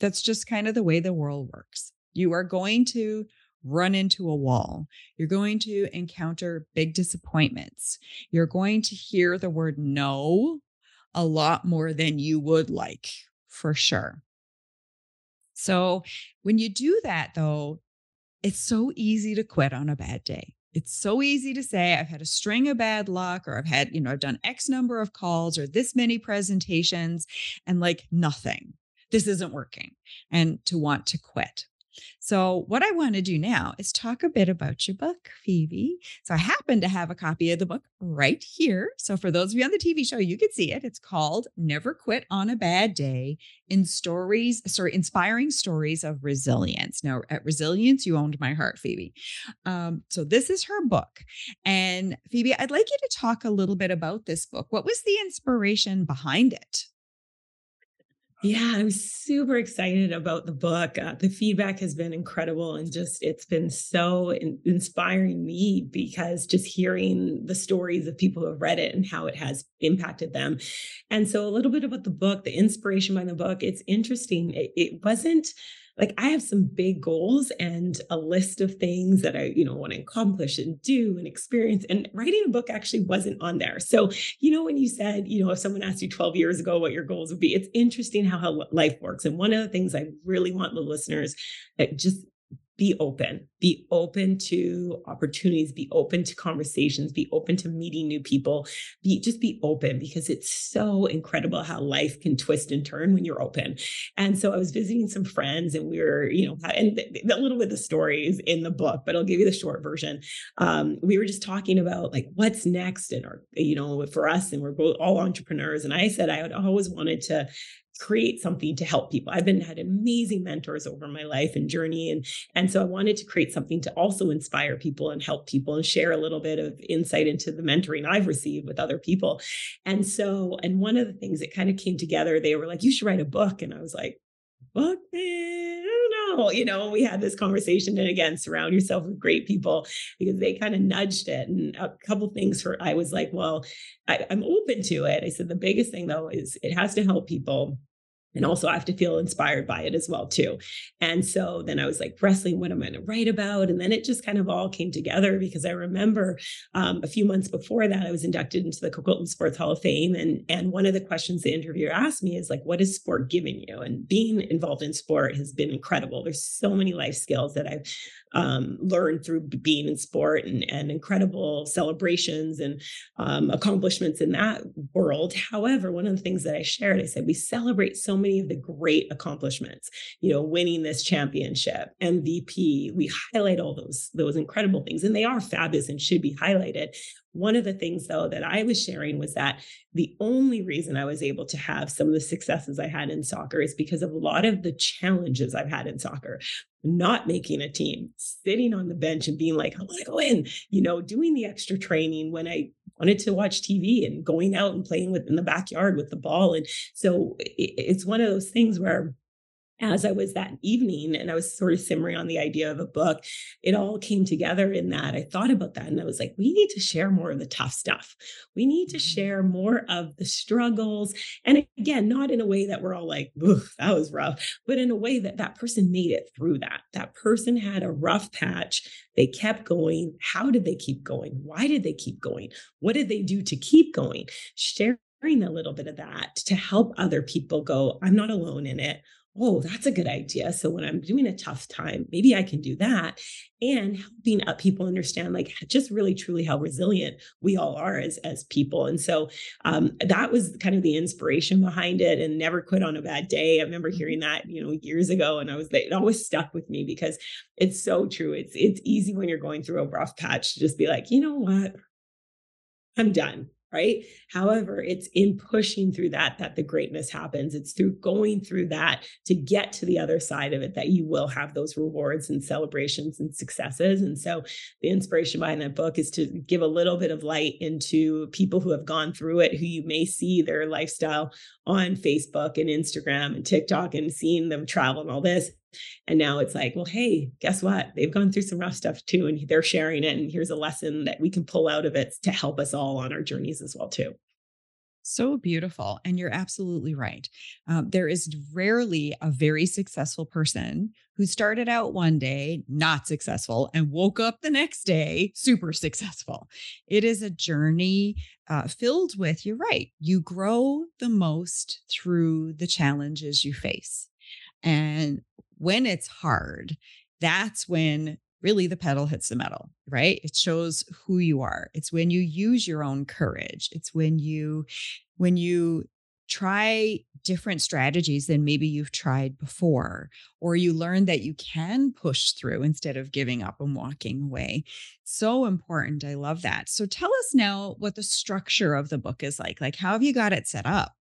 That's just kind of the way the world works. You are going to run into a wall. You're going to encounter big disappointments. You're going to hear the word no a lot more than you would like, for sure. So, when you do that, though, it's so easy to quit on a bad day. It's so easy to say, I've had a string of bad luck, or I've had, you know, I've done X number of calls or this many presentations, and like nothing. This isn't working, and to want to quit. So, what I want to do now is talk a bit about your book, Phebe. So, I happen to have a copy of the book right here. So, for those of you on the TV show, you can see it. It's called Never Quit on a Bad Day in Stories, sorry, Inspiring Stories of Resilience. Now, at Resilience, you owned my heart, Phebe. Um, so, this is her book. And, Phebe, I'd like you to talk a little bit about this book. What was the inspiration behind it? Yeah, I'm super excited about the book. Uh, the feedback has been incredible and just it's been so in- inspiring me because just hearing the stories of people who have read it and how it has impacted them. And so a little bit about the book, the inspiration behind the book, it's interesting. It, it wasn't like I have some big goals and a list of things that I, you know, want to accomplish and do and experience. And writing a book actually wasn't on there. So, you know, when you said, you know, if someone asked you 12 years ago what your goals would be, it's interesting how, how life works. And one of the things I really want the listeners just be open be open to opportunities be open to conversations be open to meeting new people. Be just be open because it's so incredible how life can twist and turn when you're open. And so i was visiting some friends and we were you know and a little bit of the stories in the book but i'll give you the short version. Um, we were just talking about like what's next and our you know for us and we're both all entrepreneurs. And i said i had always wanted to create something to help people. I've been had amazing mentors over my life and journey and and so I wanted to create something to also inspire people and help people and share a little bit of insight into the mentoring I've received with other people. And so and one of the things that kind of came together they were like you should write a book and I was like book I don't know. You know, we had this conversation and again, surround yourself with great people because they kind of nudged it. And a couple things for I was like, well, I, I'm open to it. I said the biggest thing though is it has to help people and also i have to feel inspired by it as well too. And so then i was like wrestling what am i going to write about? And then it just kind of all came together because i remember um, a few months before that i was inducted into the coquitlam sports hall of fame. And and one of the questions the interviewer asked me is like what is sport giving you? And being involved in sport has been incredible. There's so many life skills that i've um, learned through being in sport and, and incredible celebrations and um, accomplishments in that world. However, one of the things that I shared, I said, we celebrate so many of the great accomplishments, you know, winning this championship, MVP. We highlight all those, those incredible things, and they are fabulous and should be highlighted. One of the things, though, that I was sharing was that the only reason I was able to have some of the successes I had in soccer is because of a lot of the challenges I've had in soccer not making a team, sitting on the bench and being like, I want to go in, you know, doing the extra training when I wanted to watch TV and going out and playing with in the backyard with the ball. And so it's one of those things where as I was that evening and I was sort of simmering on the idea of a book, it all came together in that I thought about that and I was like, we need to share more of the tough stuff. We need to mm-hmm. share more of the struggles. And again, not in a way that we're all like, that was rough, but in a way that that person made it through that. That person had a rough patch. They kept going. How did they keep going? Why did they keep going? What did they do to keep going? Sharing a little bit of that to help other people go, I'm not alone in it oh, that's a good idea. So when I'm doing a tough time, maybe I can do that. And helping people understand, like, just really truly how resilient we all are as, as people. And so um, that was kind of the inspiration behind it and never quit on a bad day. I remember mm-hmm. hearing that, you know, years ago. And I was, it always stuck with me because it's so true. It's, it's easy when you're going through a rough patch to just be like, you know what? I'm done right? However, it's in pushing through that that the greatness happens. It's through going through that to get to the other side of it that you will have those rewards and celebrations and successes. And so the inspiration behind that book is to give a little bit of light into people who have gone through it, who you may see their lifestyle on Facebook and Instagram and TikTok and seeing them travel and all this and now it's like, well, hey, guess what? They've gone through some rough stuff too, and they're sharing it. And here's a lesson that we can pull out of it to help us all on our journeys as well, too. So beautiful. And you're absolutely right. Um, there is rarely a very successful person who started out one day not successful and woke up the next day super successful. It is a journey uh, filled with, you're right, you grow the most through the challenges you face. And when it's hard, that's when really the pedal hits the metal, right? It shows who you are. It's when you use your own courage. It's when you when you try different strategies than maybe you've tried before or you learn that you can push through instead of giving up and walking away. So important. I love that. So tell us now what the structure of the book is like. Like how have you got it set up?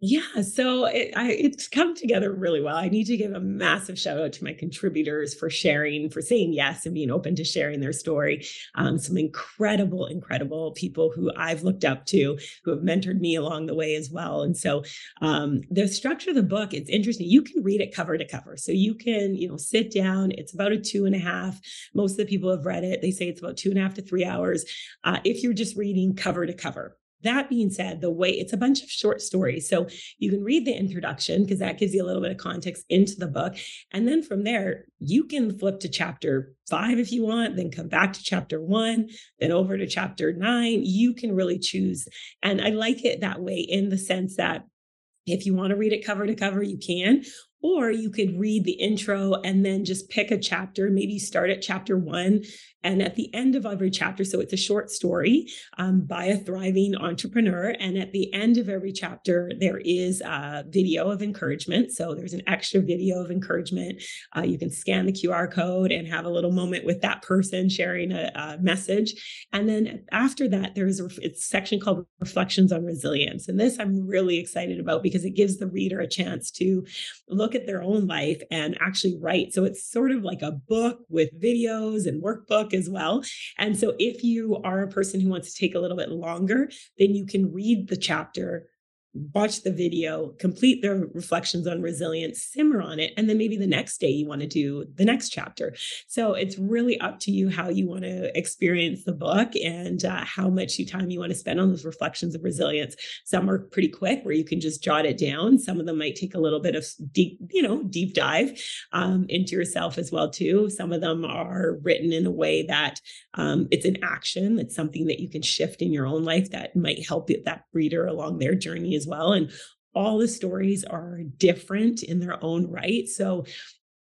Yeah, so it, I, it's come together really well. I need to give a massive shout out to my contributors for sharing, for saying yes and being open to sharing their story. Um, some incredible, incredible people who I've looked up to, who have mentored me along the way as well. And so um, the structure of the book, it's interesting. You can read it cover to cover. So you can, you know, sit down. It's about a two and a half. Most of the people have read it. They say it's about two and a half to three hours. Uh, if you're just reading cover to cover. That being said, the way it's a bunch of short stories. So you can read the introduction because that gives you a little bit of context into the book. And then from there, you can flip to chapter five if you want, then come back to chapter one, then over to chapter nine. You can really choose. And I like it that way in the sense that if you want to read it cover to cover, you can, or you could read the intro and then just pick a chapter, maybe start at chapter one. And at the end of every chapter, so it's a short story um, by a thriving entrepreneur. And at the end of every chapter, there is a video of encouragement. So there's an extra video of encouragement. Uh, you can scan the QR code and have a little moment with that person sharing a, a message. And then after that, there's a, section called Reflections on Resilience. And this I'm really excited about because it gives the reader a chance to look at their own life and actually write. So it's sort of like a book with videos and workbook as well. And so if you are a person who wants to take a little bit longer, then you can read the chapter watch the video, complete the reflections on resilience, simmer on it, and then maybe the next day you want to do the next chapter. So it's really up to you how you want to experience the book and uh, how much time you want to spend on those reflections of resilience. Some are pretty quick where you can just jot it down. Some of them might take a little bit of deep, you know, deep dive um, into yourself as well too. Some of them are written in a way that um, it's an action. It's something that you can shift in your own life that might help that reader along their journey as well. And all the stories are different in their own right. So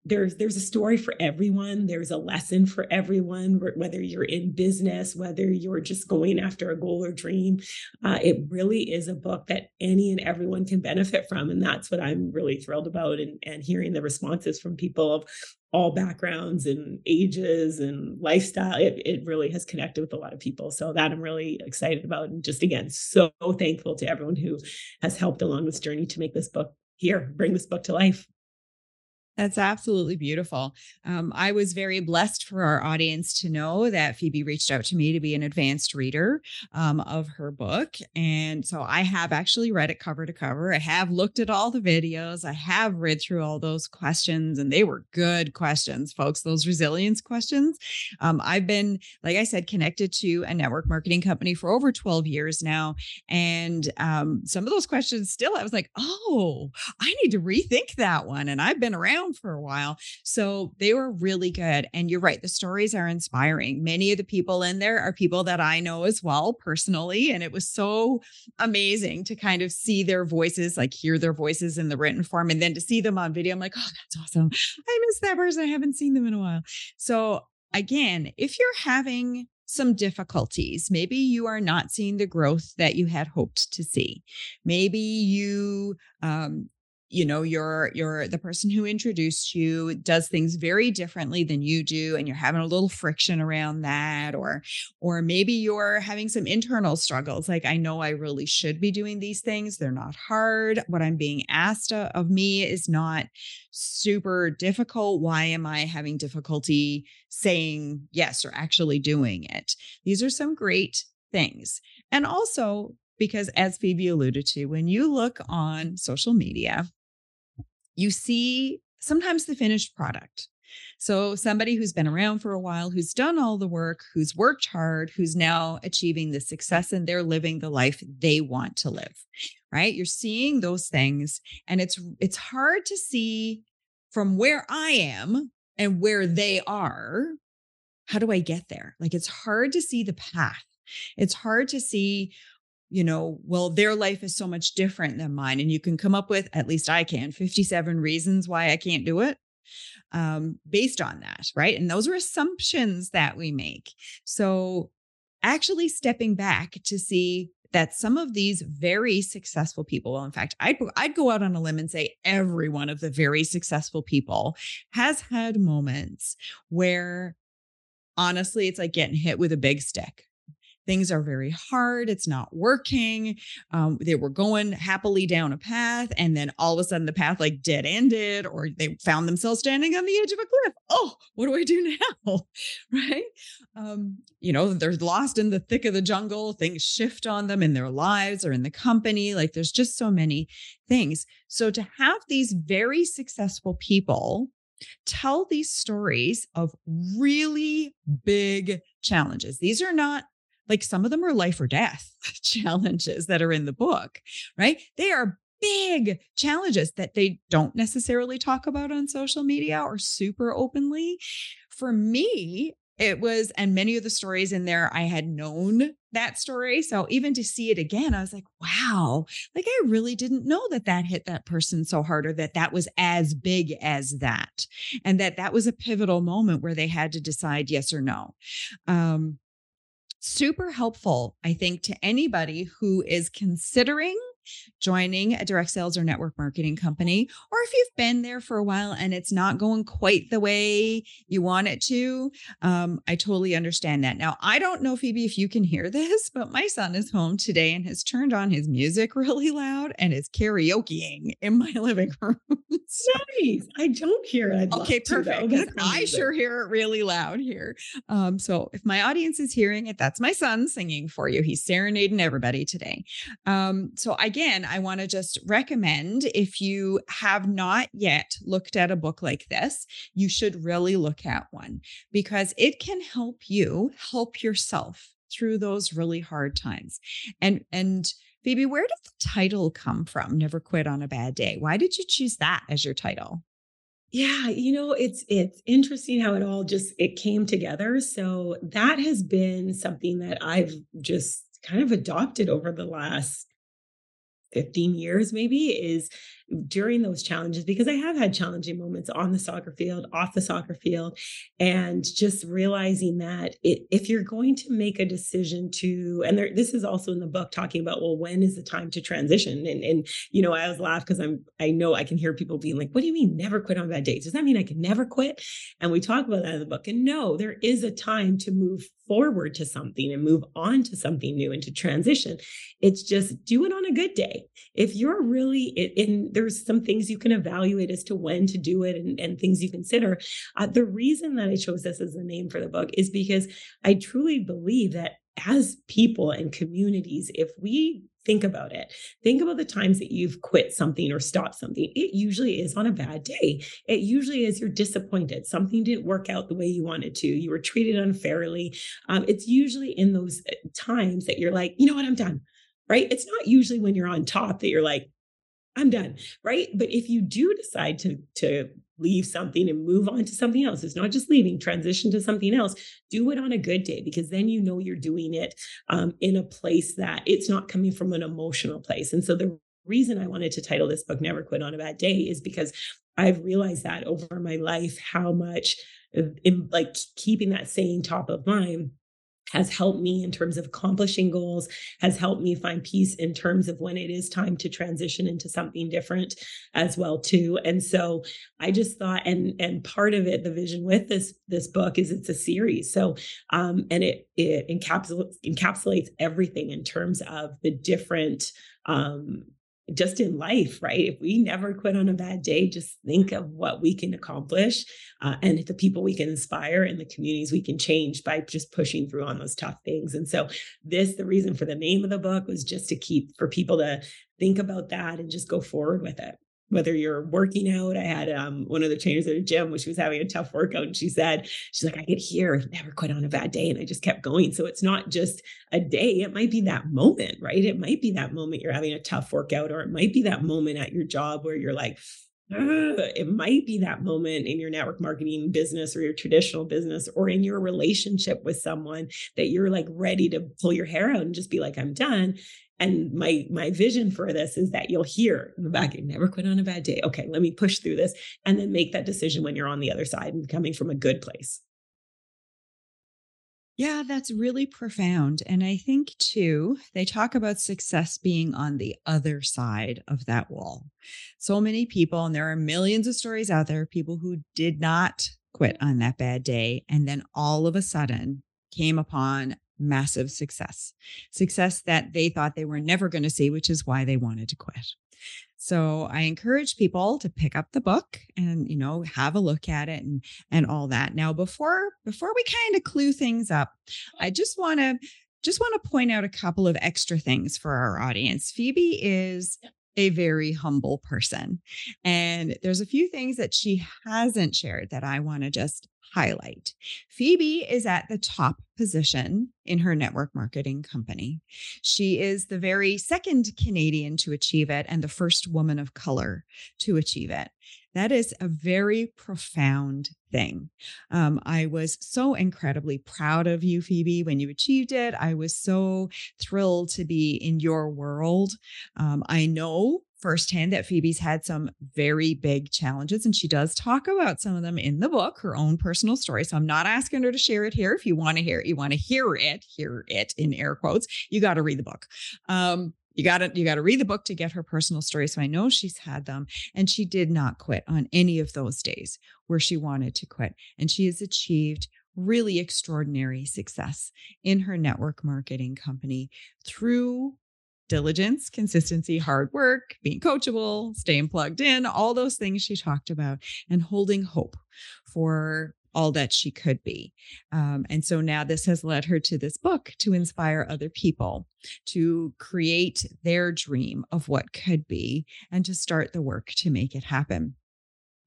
there's there's a story for everyone there's a lesson for everyone whether you're in business whether you're just going after a goal or dream uh, it really is a book that any and everyone can benefit from and that's what i'm really thrilled about and, and hearing the responses from people of all backgrounds and ages and lifestyle. It, it really has connected with a lot of people. So that I'm really excited about. And just again, so thankful to everyone who has helped along this journey to make this book here, bring this book to life. That's absolutely beautiful. Um, I was very blessed for our audience to know that Phebe reached out to me to be an advanced reader um, of her book. And so I have actually read it cover to cover. I have looked at all the videos. I have read through all those questions, and they were good questions, folks. Those resilience questions. Um, I've been, like I said, connected to a network marketing company for over 12 years now. And um, some of those questions still, I was like, oh, I need to rethink that one. And I've been around for a while. So they were really good. And you're right, the stories are inspiring. Many of the people in there are people that I know as well personally. And it was so amazing to kind of see their voices, like hear their voices in the written form, and then to see them on video. I'm like, oh, that's awesome. I miss that person. I haven't seen them in a while. So again, if you're having some difficulties. Maybe you are not seeing the growth that you had hoped to see. Maybe you um, you know you're you're the person who introduced you does things very differently than you do and you're having a little friction around that or or maybe you're having some internal struggles like i know i really should be doing these things they're not hard what i'm being asked of me is not super difficult why am i having difficulty saying yes or actually doing it? These are some great things and also because as Phebe alluded to, when you look on social media, you see sometimes the finished product. So, somebody who's been around for a while, who's done all the work, who's worked hard, who's now achieving the success and they're living the life they want to live. Right? You're seeing those things and it's it's hard to see from where I am and where they are. How do I get there? Like it's hard to see the path. It's hard to see you know, well, their life is so much different than mine. And you can come up with, at least I can, 57 reasons why I can't do it um, based on that. Right. And those are assumptions that we make. So actually stepping back to see that some of these very successful people, well, in fact, I'd, I'd go out on a limb and say every one of the very successful people has had moments where honestly, it's like getting hit with a big stick things are very hard. It's not working. Um, they were going happily down a path, and then all of a sudden the path like dead ended, or they found themselves standing on the edge of a cliff. Oh, what do I do *laughs* now? right? Um, you know, they're lost in the thick of the jungle. Things shift on them in their lives or in the company. Like there's just so many things. So to have these very successful people tell these stories of really big challenges. These are not like some of them are life or death *laughs* challenges that are in the book, right? They are big challenges that they don't necessarily talk about on social media or super openly. For me, it was, and many of the stories in there, I had known that story. So even to see it again, I was like, wow, like I really didn't know that that hit that person so hard or that that was as big as that. And that that was a pivotal moment where they had to decide yes or no. Um, super helpful, I think, to anybody who is considering joining a direct sales or network marketing company, or if you've been there for a while and it's not going quite the way you want it to, um, I totally understand that. Now, I don't know, Phebe, if you can hear *laughs* this, but my son is home today and has turned on his music *laughs* really loud and is karaokeing in my *laughs* living room. so, nice. I don't hear it. okay, perfect. I sure hear it really loud here. Um, so if my audience is hearing it, that's my son singing for you. He's serenading everybody today. Um, so I again, I want to just recommend if you have not yet looked at a book like this, you should really look at one because it can help you help yourself through those really hard times. And and Phebe, where did the title come from? Never quit on a bad day. Why did you choose that as your title? Yeah, you know, it's it's interesting how it all just it came together. So that has been something that I've just kind of adopted over the last 15 years maybe is during those challenges because I have had challenging moments on the soccer field, off the soccer field, and just realizing that it, if you're going to make a decision to, and there, this is also in the book talking about, well, when is the time to transition? And and you know, I was laugh because I'm I know I can hear people being like, what do you mean never quit on bad days? Does that mean I can never quit? And we talk about that in the book. And no, there is a time to move forward to something and move on to something new and to transition. It's just do it on a good day. If you're really in, there's some things you can evaluate as to when to do it and, and things you consider. Uh, the reason that I chose this as the name for the book is because I truly believe that as people and communities, if we think about it, think about the times that you've quit something or stopped something. It usually is on a bad day. It usually is you're disappointed. Something didn't work out the way you wanted to. You were treated unfairly. Um, it's usually in those uh, times that you're like, you know what, I'm done. Right. It's not usually when you're on top that you're like, I'm done. Right. But if you do decide to, to leave something and move on to something else, it's not just leaving, transition to something else, do it on a good day because then you know you're doing it um, in a place that it's not coming from an emotional place. And so the reason I wanted to title this book Never Quit on a Bad Day is because I've realized that over my life, how much in like keeping that saying top of mind has helped me in terms of accomplishing goals, has helped me find peace in terms of when it is time to transition into something different as well too. And so I just thought, and and part of it, the vision with this this book is it's a series. So um, and it it encapsulates encapsulates everything in terms of the different um just in life, right? If we never quit on a bad day, just think of what we can accomplish uh, and the people we can inspire and the communities we can change by just pushing through on those tough things. And so, this, the reason for the name of the book was just to keep for people to think about that and just go forward with it whether you're working out. I had um, one of the trainers at a gym when she was having a tough workout, and she said, She's like, I get here, never quit on a bad day. And I just kept going. So it's not just a day, it might be that moment, right? It might be that moment you're having a tough workout, or it might be that moment at your job where you're like, it might be that moment in your network marketing business or your traditional business or in your relationship with someone that you're like ready to pull your hair out and just be like i'm done and my my vision for this is that you'll hear in the back, never quit on a bad day. Okay, let me push through this and then make that decision when you're on the other side and coming from a good place. Yeah, that's really profound. And I think too, they talk about success being on the other side of that wall. So many people, and there are millions of stories out there, people who did not quit on that bad day. And then all of a sudden came upon massive success, success that they thought they were never going to see, which is why they wanted to quit. So I encourage people to pick up the book and you know have a look at it and and all that. Now before before we kind of clue things up, I just want to just want to point out a couple of extra things for our audience. Phebe is a very humble person. And there's a few things that she hasn't shared that I want to just highlight. Phebe is at the top position in her network marketing company. She is the very second Canadian to achieve it and the first woman of color to achieve it. That is a very profound thing. Um, I was so incredibly proud of you, Phebe, when you achieved it. I was so thrilled to be in your world. Um, I know firsthand that Phebe's had some very big challenges, and she does talk about some of them in the book, her own personal story. So I'm not asking her to share it here. If you want to hear it, you want to hear it, hear it in air quotes, you got to read the book. Um, you got to you got to read the book to get her personal story so i know she's had them and she did not quit on any of those days where she wanted to quit and she has achieved really extraordinary success in her network marketing company through diligence, consistency, hard work, being coachable, staying plugged in, all those things she talked about, and holding hope for all that she could be. Um, and so now this has led her to this book to inspire other people to create their dream of what could be and to start the work to make it happen.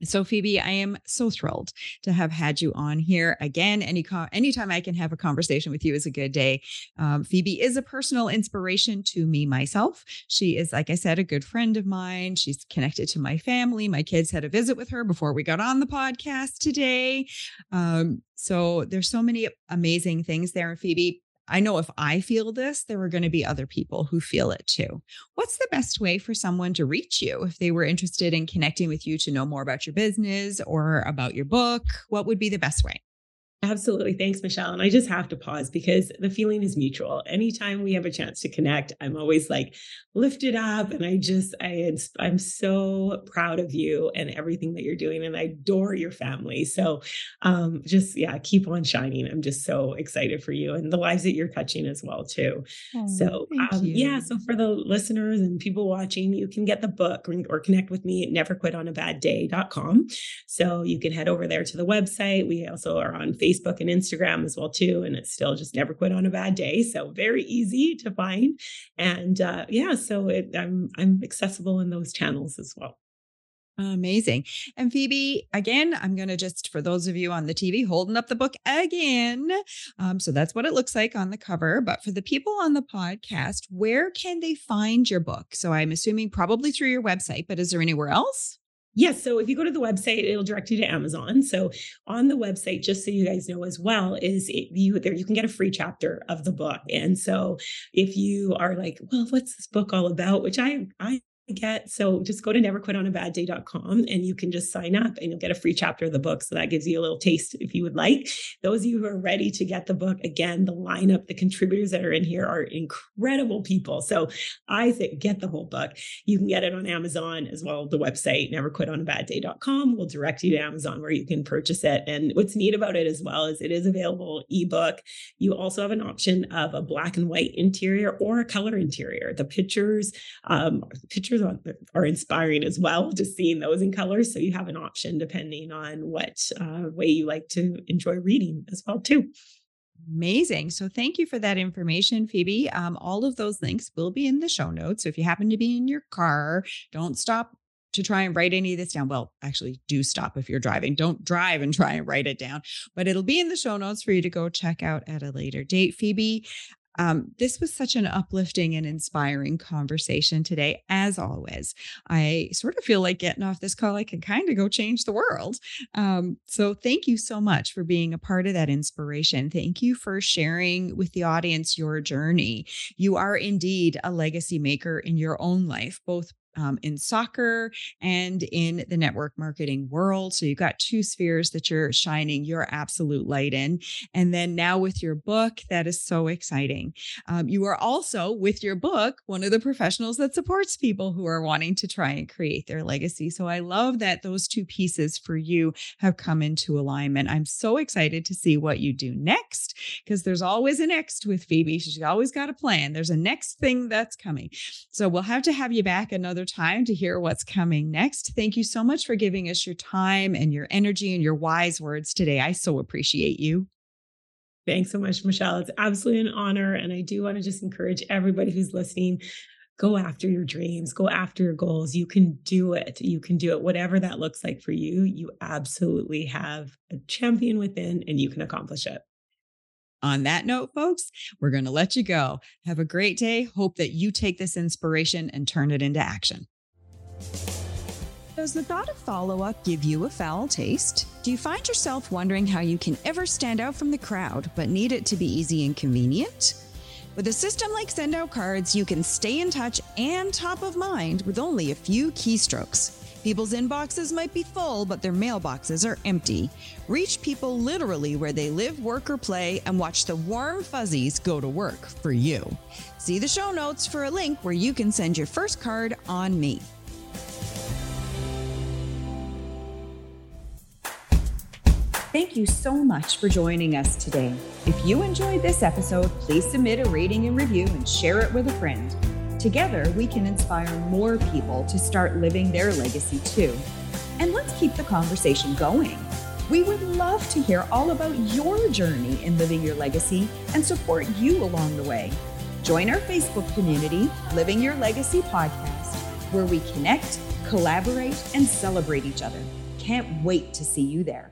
So Phebe, I am so thrilled to have had you on here again. Any anytime I can have a conversation with you is a good day. Um, Phebe is a personal inspiration to me myself. She is, like I said, a good friend of mine. She's connected to my family. My kids had a visit with her before we got on the podcast today. Um, so there's so many amazing things there. Phebe, I know if I feel this, there are going to be other people who feel it too. What's the best way for someone to reach you if they were interested in connecting with you to know more about your business or about your book? What would be the best way? Absolutely. Thanks, Michelle. And I just have to pause because the feeling is mutual. Anytime we have a chance to connect, I'm always like lifted up. And I just, I, I'm so proud of you and everything that you're doing. And I adore your family. So um, just, yeah, keep on shining. I'm just so excited for you and the lives that you're touching as well, too. Oh, so, um, yeah. So for the listeners and people watching, you can get the book or, or connect with me at neverquitonabadday.com. So you can head over there to the website. We also are on Facebook Facebook and Instagram as well too, and it's still just never quit on a bad day. So very easy to find, and uh, yeah, so it, I'm I'm accessible in those channels as well. Amazing. And Phebe, again, I'm going to just, for those of you on the TV, holding up the book again. Um, so that's what it looks like on the cover. But for the people on the podcast, where can they find your book? So I'm assuming probably through your website, but is there anywhere else? Yes. So if you go to the website, it'll direct you to Amazon. So on the website, just so you guys know as well, is it, you there you can get a free chapter of the book. And so if you are like, well, what's this book all about? Which I I get. So just go to neverquitonabadday.com and you can just sign up and you'll get a free chapter of the book. So that gives you a little taste if you would like. Those of you who are ready to get the book, again, the lineup, the contributors that are in here are incredible people. So I say get the whole book. You can get it on Amazon as well. The website, neverquitonabadday.com, will direct you to Amazon where you can purchase it. And what's neat about it as well is it is available ebook. You also have an option of a black and white interior or a color interior. The pictures, um, pictures pictures are inspiring as well, just seeing those in colors. So you have an option depending on what uh, way you like to enjoy reading as well too. Amazing. So thank you for that information, Phebe. Um, all of those links will be in the show notes. So if you happen to be in your car, don't stop to try and write any of this down. Well, actually, do stop if you're driving. Don't drive and try and write it down, but it'll be in the show notes for you to go check out at a later date. Phebe, um, this was such an uplifting and inspiring conversation today, as always. I sort of feel like getting off this call, I can kind of go change the world. Um, so, thank you so much for being a part of that inspiration. Thank you for sharing with the audience your journey. You are indeed a legacy maker in your own life, both um, in soccer and in the network marketing world. So you've got two spheres that you're shining your absolute light in. And then now with your book, that is so exciting. Um, you are also, with your book, one of the professionals that supports people who are wanting to try and create their legacy. So I love that those two pieces for you have come into alignment. I'm so excited to see what you do next because there's always a next with Phebe. She's always got a plan. There's a next thing that's coming. So we'll have to have you back another time to hear what's coming next. Thank you so much for giving us your time and your energy and your wise words today. I so appreciate you. Thanks so much, Michelle. It's absolutely an honor. And I do want to just encourage everybody who's listening go after your dreams, go after your goals. You can do it. You can do it, whatever that looks like for you. You absolutely have a champion within and you can accomplish it. On that note, folks, we're going to let you go. Have a great day. Hope that you take this inspiration and turn it into action. Does the thought of follow up give you a foul taste? Do you find yourself wondering how you can ever stand out from the crowd, but need it to be easy and convenient? With a system like Sendout Cards, you can stay in touch and top of mind with only a few keystrokes. People's inboxes might be full, but their mailboxes are empty. Reach people literally where they live, work, or play, and watch the warm fuzzies go to work for you. See the show notes for a link where you can send your first card on me. Thank you so much for joining us today. If you enjoyed this episode, please submit a rating and review and share it with a friend. Together, we can inspire more people to start living their legacy too. And let's keep the conversation going. We would love to hear all about your journey in living your legacy and support you along the way. Join our Facebook community, Living Your Legacy Podcast, where we connect, collaborate, and celebrate each other. Can't wait to see you there.